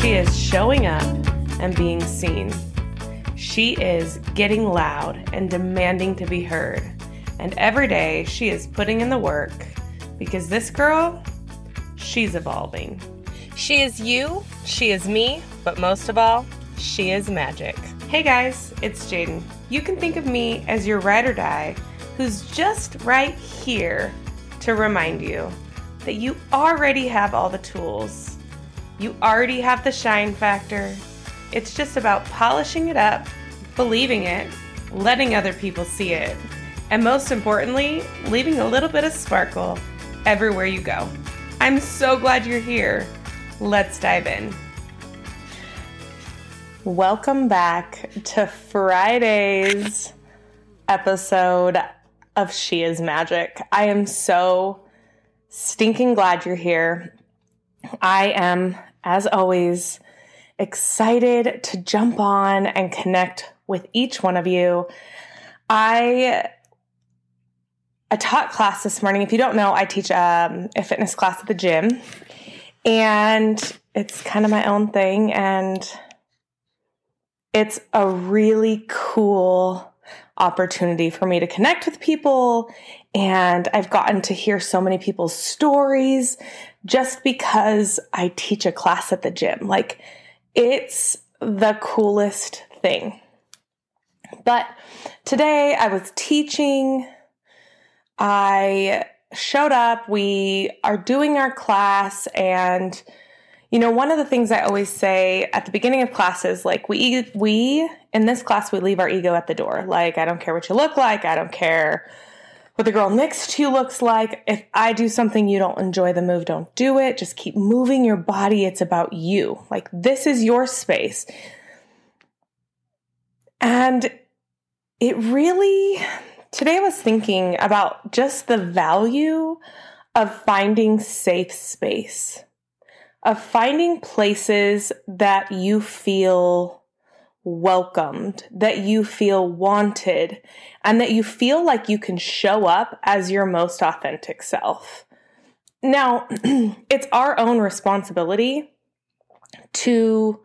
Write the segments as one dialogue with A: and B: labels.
A: She is showing up and being seen. She is getting loud and demanding to be heard. And every day she is putting in the work because this girl, she's evolving. She is you, she is me, but most of all, she is magic. Hey guys, it's Jaden. You can think of me as your ride or die who's just right here to remind you that you already have all the tools. You already have the shine factor. It's just about polishing it up, believing it, letting other people see it, and most importantly, leaving a little bit of sparkle everywhere you go. I'm so glad you're here. Let's dive in. Welcome back to Friday's episode of She is Magic. I am so stinking glad you're here. I am, as always, excited to jump on and connect with each one of you. I I taught class this morning. If you don't know, I teach um, a fitness class at the gym, and it's kind of my own thing, and it's a really cool opportunity for me to connect with people. And I've gotten to hear so many people's stories just because I teach a class at the gym. Like, it's the coolest thing. But today I was teaching I showed up. We are doing our class, and you know, one of the things I always say at the beginning of classes, like we we in this class we leave our ego at the door. Like I don't care what you look like. I don't care what the girl next to you looks like. If I do something you don't enjoy the move, don't do it. Just keep moving your body. It's about you. Like this is your space. And it really Today I was thinking about just the value of finding safe space, of finding places that you feel welcomed, that you feel wanted, and that you feel like you can show up as your most authentic self. Now, it's our own responsibility to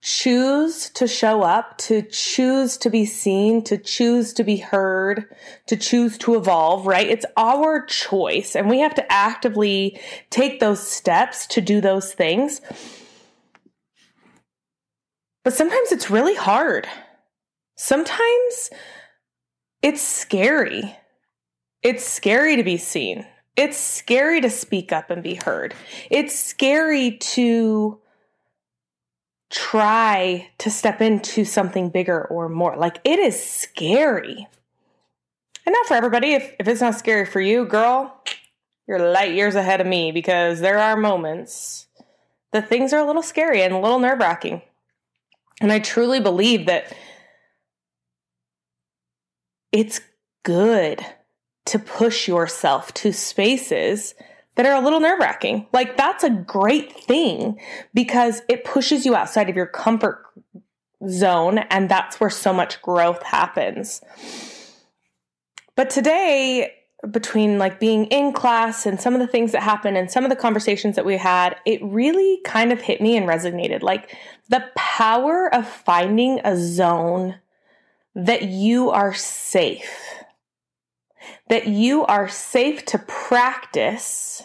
A: choose to show up, to choose to be seen, to choose to be heard, to choose to evolve, right? It's our choice, and we have to actively take those steps to do those things. But sometimes it's really hard. Sometimes it's scary. It's scary to be seen. It's scary to speak up and be heard. It's scary to try to step into something bigger or more. Like it is scary. And not for everybody. If, if it's not scary for you, girl, you're light years ahead of me because there are moments that things are a little scary and a little nerve wracking. And I truly believe that it's good to push yourself to spaces that are a little nerve wracking. Like that's a great thing because it pushes you outside of your comfort zone and that's where so much growth happens. But today, between like being in class and some of the things that happened and some of the conversations that we had, it really kind of hit me and resonated. Like the power of finding a zone that you are safe, that you are safe to practice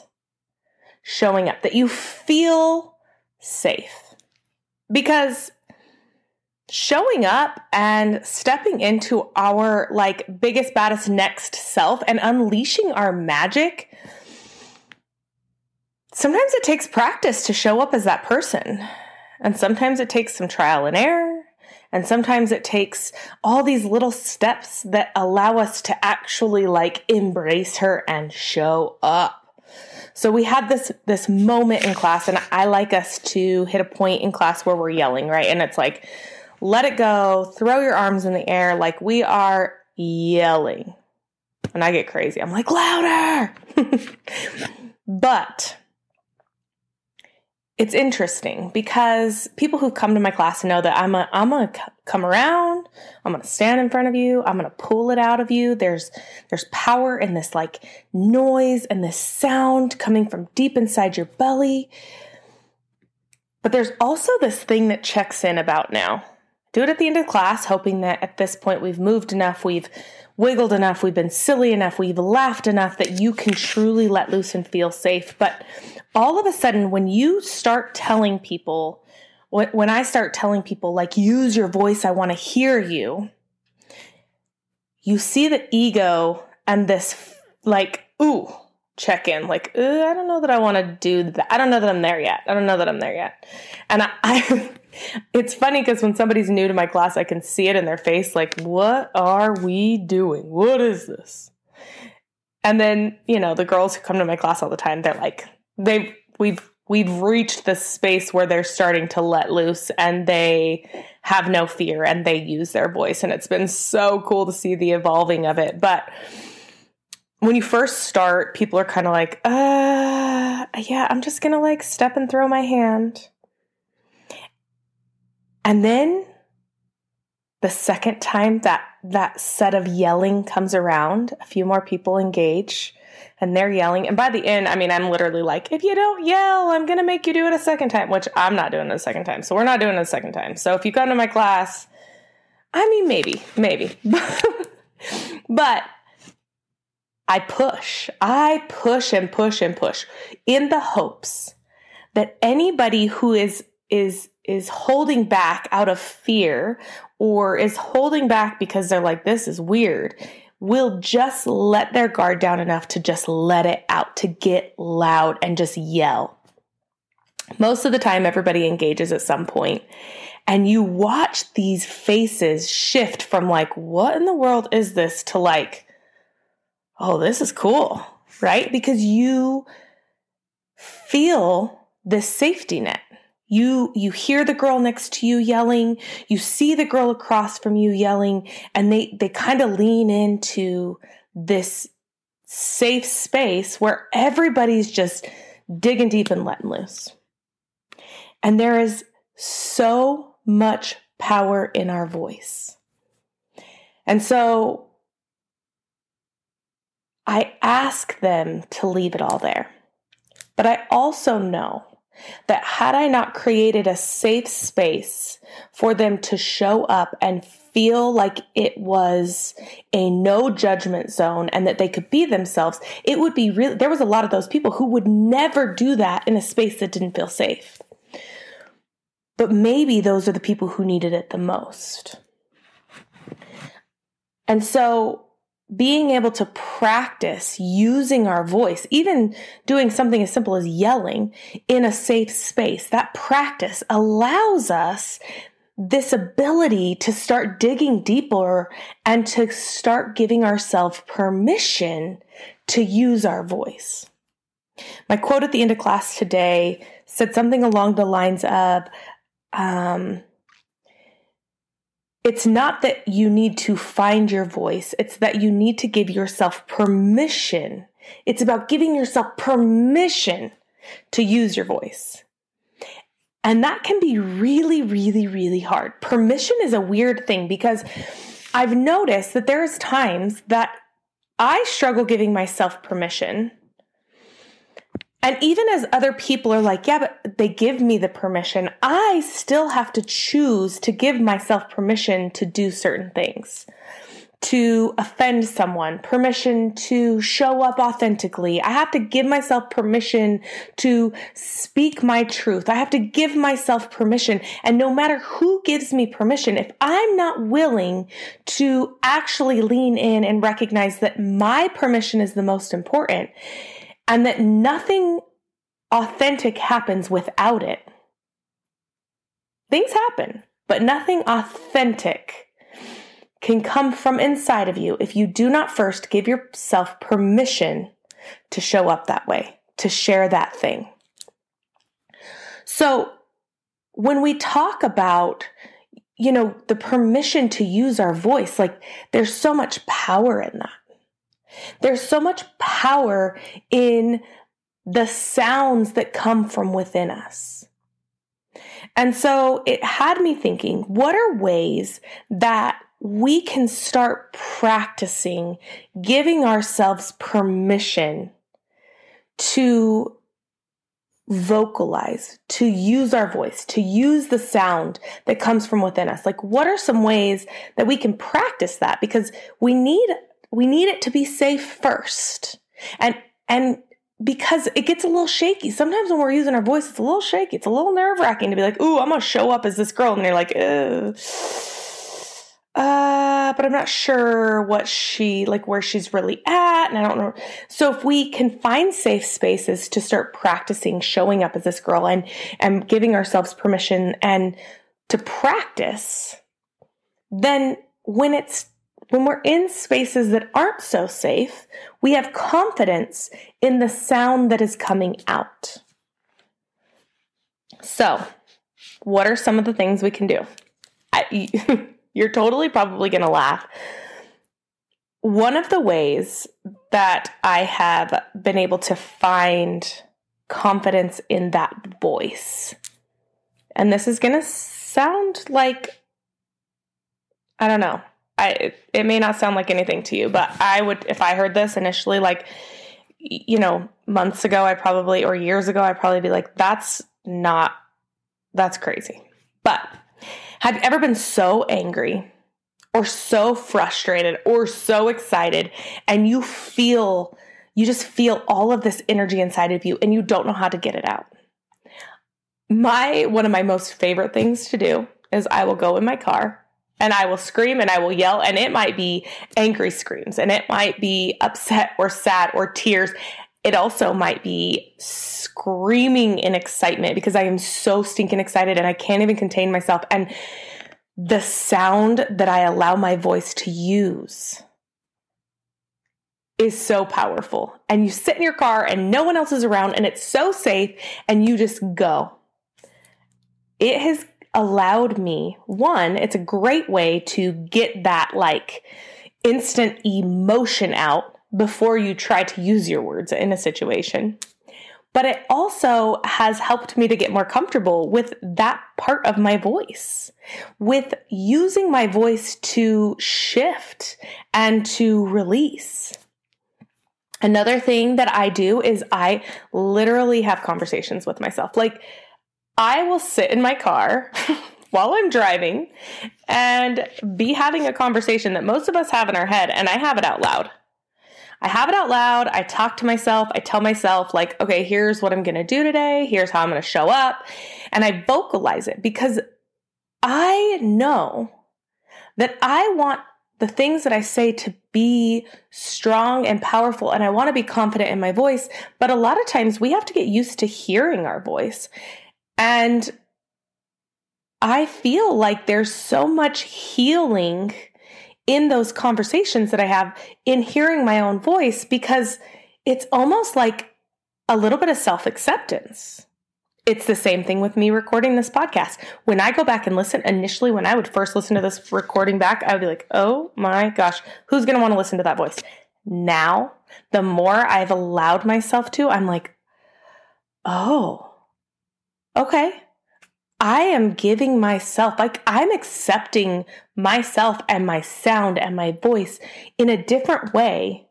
A: showing up, that you feel safe. Because showing up and stepping into our like biggest, baddest next self and unleashing our magic, sometimes it takes practice to show up as that person. And sometimes it takes some trial and error. And sometimes it takes all these little steps that allow us to actually like embrace her and show up. So we had this this moment in class, and I like us to hit a point in class where we're yelling, right? And it's like, let it go, throw your arms in the air, like we are yelling. And I get crazy. I'm like, louder. but it's interesting because people who come to my class know that I'm a, I'm gonna come around, I'm gonna stand in front of you, I'm gonna pull it out of you. There's there's power in this like noise and this sound coming from deep inside your belly. But there's also this thing that checks in about now. Do it at the end of class, hoping that at this point we've moved enough, we've wiggled enough, we've been silly enough, we've laughed enough that you can truly let loose and feel safe. But all of a sudden, when you start telling people, when I start telling people, like, use your voice, I want to hear you, you see the ego and this, like, ooh, check in like uh, I don't know that I want to do that. I don't know that I'm there yet. I don't know that I'm there yet. And I, I it's funny because when somebody's new to my class, I can see it in their face like, what are we doing? What is this? And then, you know, the girls who come to my class all the time, they're like, they've we've we've reached the space where they're starting to let loose and they have no fear and they use their voice. And it's been so cool to see the evolving of it. But when you first start, people are kind of like, uh, yeah, I'm just gonna like step and throw my hand. And then the second time that that set of yelling comes around, a few more people engage and they're yelling. And by the end, I mean, I'm literally like, if you don't yell, I'm going to make you do it a second time, which I'm not doing a second time. So we're not doing it a second time. So if you come to my class, I mean, maybe, maybe. but I push. I push and push and push in the hopes that anybody who is is is holding back out of fear or is holding back because they're like this is weird will just let their guard down enough to just let it out to get loud and just yell. Most of the time everybody engages at some point and you watch these faces shift from like what in the world is this to like oh, this is cool, right? Because you feel this safety net. You you hear the girl next to you yelling, you see the girl across from you yelling, and they they kind of lean into this safe space where everybody's just digging deep and letting loose. And there is so much power in our voice. And so I ask them to leave it all there. But I also know that had I not created a safe space for them to show up and feel like it was a no judgment zone and that they could be themselves, it would be really, there was a lot of those people who would never do that in a space that didn't feel safe. But maybe those are the people who needed it the most. And so being able to practice using our voice, even doing something as simple as yelling in a safe space, that practice allows us this ability to start digging deeper and to start giving ourselves permission to use our voice. My quote at the end of class today said something along the lines of, um, it's not that you need to find your voice, it's that you need to give yourself permission. It's about giving yourself permission to use your voice. And that can be really, really, really hard. Permission is a weird thing because I've noticed that there's times that I struggle giving myself permission and even as other people are like, yeah, but they give me the permission, I still have to choose to give myself permission to do certain things, to offend someone, permission to show up authentically. I have to give myself permission to speak my truth. I have to give myself permission. And no matter who gives me permission, if I'm not willing to actually lean in and recognize that my permission is the most important, and that nothing authentic happens without it. Things happen, but nothing authentic can come from inside of you if you do not first give yourself permission to show up that way, to share that thing. So, when we talk about you know the permission to use our voice like there's so much power in that there's so much power in the sounds that come from within us. And so it had me thinking what are ways that we can start practicing giving ourselves permission to vocalize, to use our voice, to use the sound that comes from within us. Like what are some ways that we can practice that because we need we need it to be safe first. And and because it gets a little shaky. Sometimes when we're using our voice, it's a little shaky. It's a little nerve wracking to be like, "Ooh, I'm gonna show up as this girl," and you're like, Ugh uh, but I'm not sure what she, like where she's really at. And I don't know. So if we can find safe spaces to start practicing showing up as this girl and, and giving ourselves permission and to practice, then when it's, when we're in spaces that aren't so safe, we have confidence in the sound that is coming out. So, what are some of the things we can do? I, You're totally probably going to laugh. One of the ways that I have been able to find confidence in that voice, and this is going to sound like, I don't know, I, it may not sound like anything to you, but I would, if I heard this initially, like, you know, months ago, I probably, or years ago, I'd probably be like, that's not, that's crazy. But have you ever been so angry or so frustrated or so excited and you feel, you just feel all of this energy inside of you and you don't know how to get it out? My, one of my most favorite things to do is I will go in my car and I will scream and I will yell, and it might be angry screams and it might be upset or sad or tears. It also might be screaming in excitement because I am so stinking excited and I can't even contain myself. And the sound that I allow my voice to use is so powerful. And you sit in your car and no one else is around and it's so safe and you just go. It has allowed me, one, it's a great way to get that like instant emotion out before you try to use your words in a situation. But it also has helped me to get more comfortable with that part of my voice, with using my voice to shift and to release. Another thing that I do is I literally have conversations with myself. Like, I will sit in my car while I'm driving and be having a conversation that most of us have in our head, and I have it out loud. I have it out loud. I talk to myself. I tell myself, like, okay, here's what I'm going to do today. Here's how I'm going to show up. And I vocalize it because I know that I want the things that I say to be strong and powerful, and I want to be confident in my voice. But a lot of times we have to get used to hearing our voice. And I feel like there's so much healing in those conversations that I have in hearing my own voice because it's almost like a little bit of self acceptance. It's the same thing with me recording this podcast. When I go back and listen, initially, when I would first listen to this recording back, I would be like, oh my gosh, who's going to want to listen to that voice? Now, the more I've allowed myself to, I'm like, oh, okay. I am giving myself, like I'm accepting myself and my sound and my voice in a different way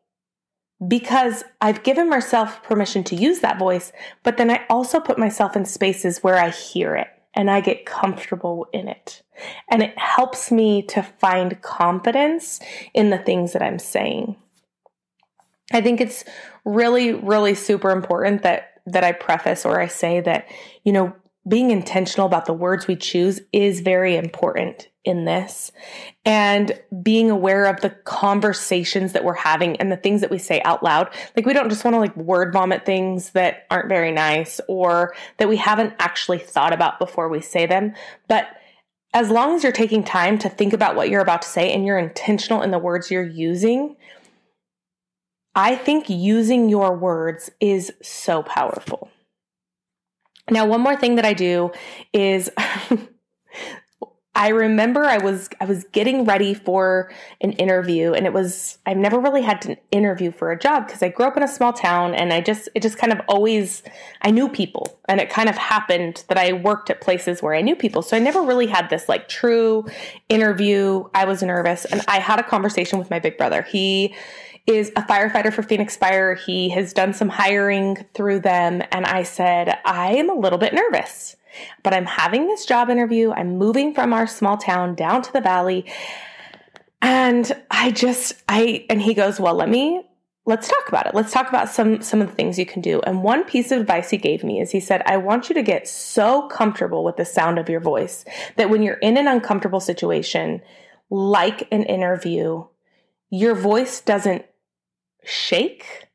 A: because I've given myself permission to use that voice, but then I also put myself in spaces where I hear it and I get comfortable in it. And it helps me to find confidence in the things that I'm saying. I think it's really, really super important that that I preface or I say that, you know, being intentional about the words we choose is very important in this. And being aware of the conversations that we're having and the things that we say out loud. Like we don't just want to like word vomit things that aren't very nice or that we haven't actually thought about before we say them. But as long as you're taking time to think about what you're about to say and you're intentional in the words you're using i think using your words is so powerful. Now, one more thing that I do is I remember I was I was getting ready for an interview and it was I've never really had to interview for a job because I grew up in a small town and I just it just kind of always I knew people and it kind of happened that I worked at places where I knew people. So I never really had this like true interview. I was nervous and I had a conversation with my big brother. He is a firefighter for Phoenix Fire. He has done some hiring through them. And I said, I am a little bit nervous, but I'm having this job interview. I'm moving from our small town down to the valley. And I just, I, and he goes, Well, let me let's talk about it. Let's talk about some some of the things you can do. And one piece of advice he gave me is he said, "I want you to get so comfortable with the sound of your voice that when you're in an uncomfortable situation, like an interview, your voice doesn't shake."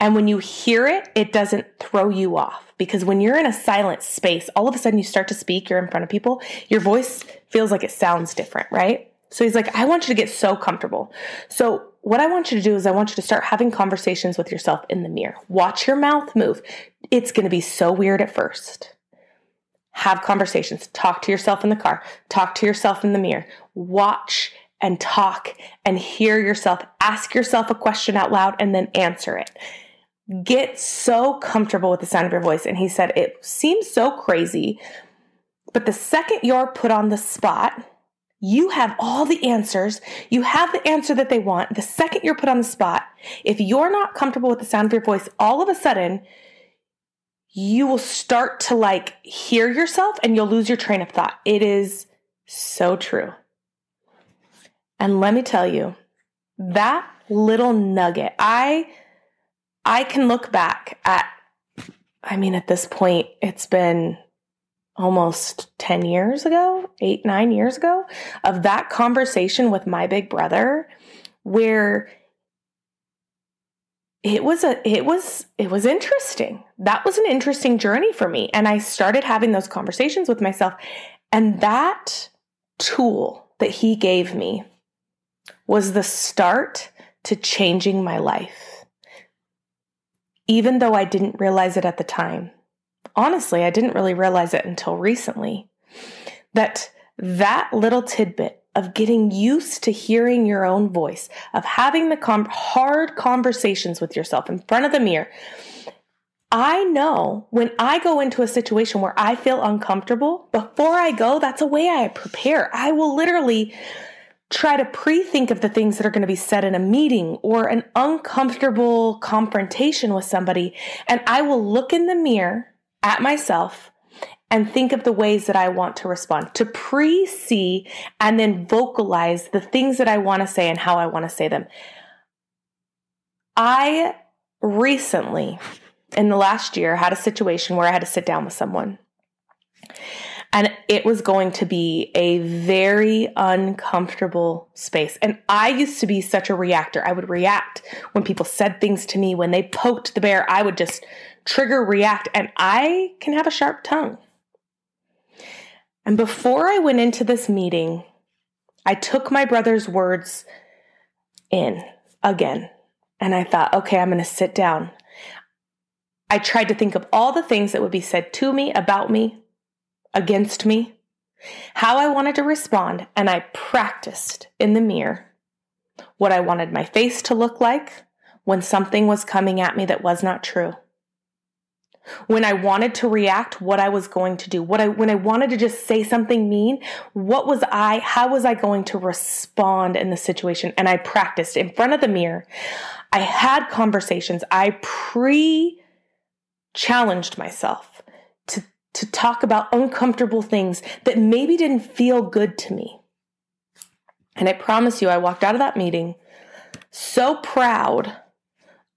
A: And when you hear it, it doesn't throw you off because when you're in a silent space, all of a sudden you start to speak, you're in front of people, your voice feels like it sounds different, right? So he's like, I want you to get so comfortable. So what I want you to do is I want you to start having conversations with yourself in the mirror. Watch your mouth move. It's going to be so weird at first. Have conversations. Talk to yourself in the car. Talk to yourself in the mirror. Watch and talk and hear yourself. Ask yourself a question out loud and then answer it. Get so comfortable with the sound of your voice. And he said, it seems so crazy, but the second you're put on the spot, you have all the answers. You have the answer that they want. The second you're put on the spot, if you're not comfortable with the sound of your voice, all of a sudden, you will start to like hear yourself and you'll lose your train of thought. It is so true. And let me tell you, that little nugget, I I can look back at I mean at this point it's been almost 10 years ago, eight, nine years ago, of that conversation with my big brother where it was a it was it was interesting. That was an interesting journey for me. And i started having those conversations with myself. And that tool that he gave me was the start to changing my life even though i didn't realize it at the time honestly, I didn't really realize it until recently that that little tidbit of getting used to hearing your own voice, of having the com- hard conversations with yourself in front of the mirror. I know when I go into a situation where I feel uncomfortable, before I go, that's a way I prepare. I will literally try to pre think of the things that are going to be said in a meeting or an uncomfortable confrontation with somebody. And I will look in the mirror at myself and think of the ways that I want to respond, to pre see and then vocalize the things that I want to say and how I want to say them. I recently, in the last year, had a situation where I had to sit down with someone. And it was going to be a very uncomfortable space. And I used to be such a reactor. I would react when people said things to me, when they poked the bear, I would just trigger, react, and I can have a sharp tongue. And before I went into this meeting, I took my brother's words in again. And I thought, okay, I'm going to sit down. I tried to think of all the things that would be said to me, about me, against me, how I wanted to respond. And I practiced in the mirror what I wanted my face to look like when something was coming at me that was not true when I wanted to react, what I was going to do. What I when I wanted to just say something mean, what was I how was I going to respond in the situation? And I practiced in front of the mirror. I had conversations. I pre challenged myself to talk about uncomfortable things that maybe didn't feel good to me. And I promise you I walked out of that meeting so proud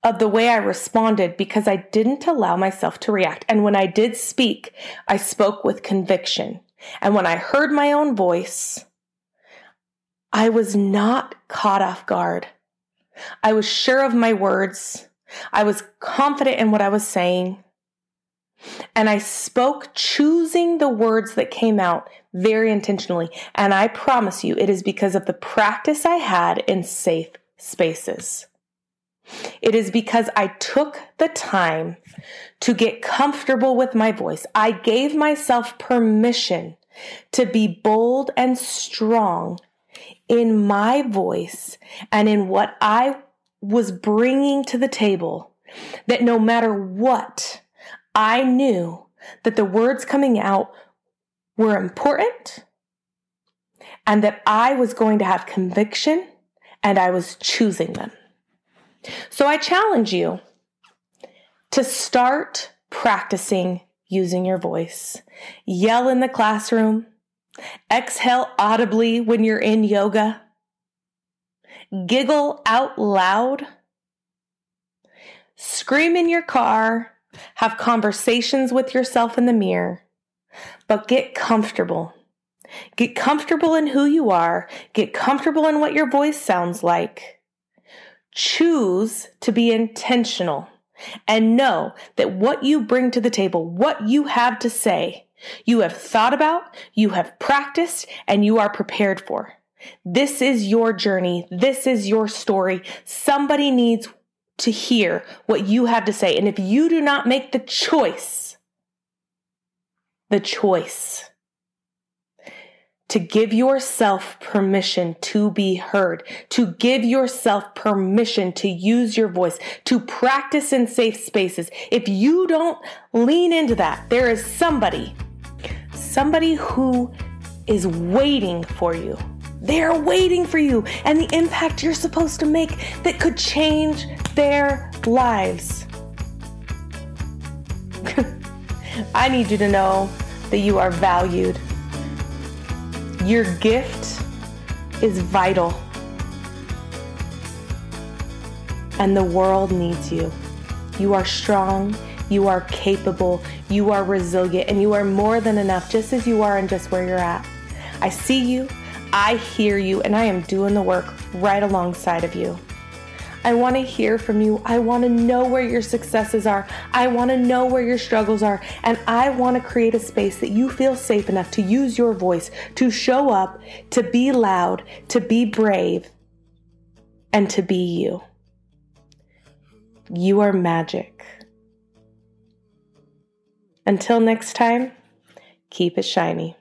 A: of the way I responded because I didn't allow myself to react. And when I did speak, I spoke with conviction. And when I heard my own voice, I was not caught off guard. I was sure of my words. I was confident in what I was saying. And I spoke choosing the words that came out very intentionally. And I promise you, it is because of the practice I had in safe spaces. It is because I took the time to get comfortable with my voice. I gave myself permission to be bold and strong in my voice and in what I was bringing to the table. That no matter what, I knew that the words coming out were important and that I was going to have conviction and I was choosing them. So I challenge you to start practicing using your voice. Yell in the classroom, exhale audibly when you're in yoga, giggle out loud, scream in your car, have conversations with yourself in the mirror, but get comfortable. Get comfortable in who you are, get comfortable in what your voice sounds like. Choose to be intentional and know that what you bring to the table, what you have to say, you have thought about, you have practiced, and you are prepared for. This is your journey. This is your story. Somebody needs to hear what you have to say. And if you do not make the choice, the choice to give yourself permission to be heard, to give yourself permission to use your voice, to practice in safe spaces. If you don't lean into that, there is somebody, somebody who is waiting for you. They're waiting for you and the impact you're supposed to make that could change their lives. I need you to know that you are valued your gift is vital, and the world needs you. You are strong, you are capable, you are resilient, and you are more than enough just as you are and just where you're at. I see you, I hear you, and I am doing the work right alongside of you. I want to hear from you. I want to know where your successes are. I want to know where your struggles are. And I want to create a space that you feel safe enough to use your voice, to show up, to be loud, to be brave, and to be you. You are magic. Until next time, keep it shiny.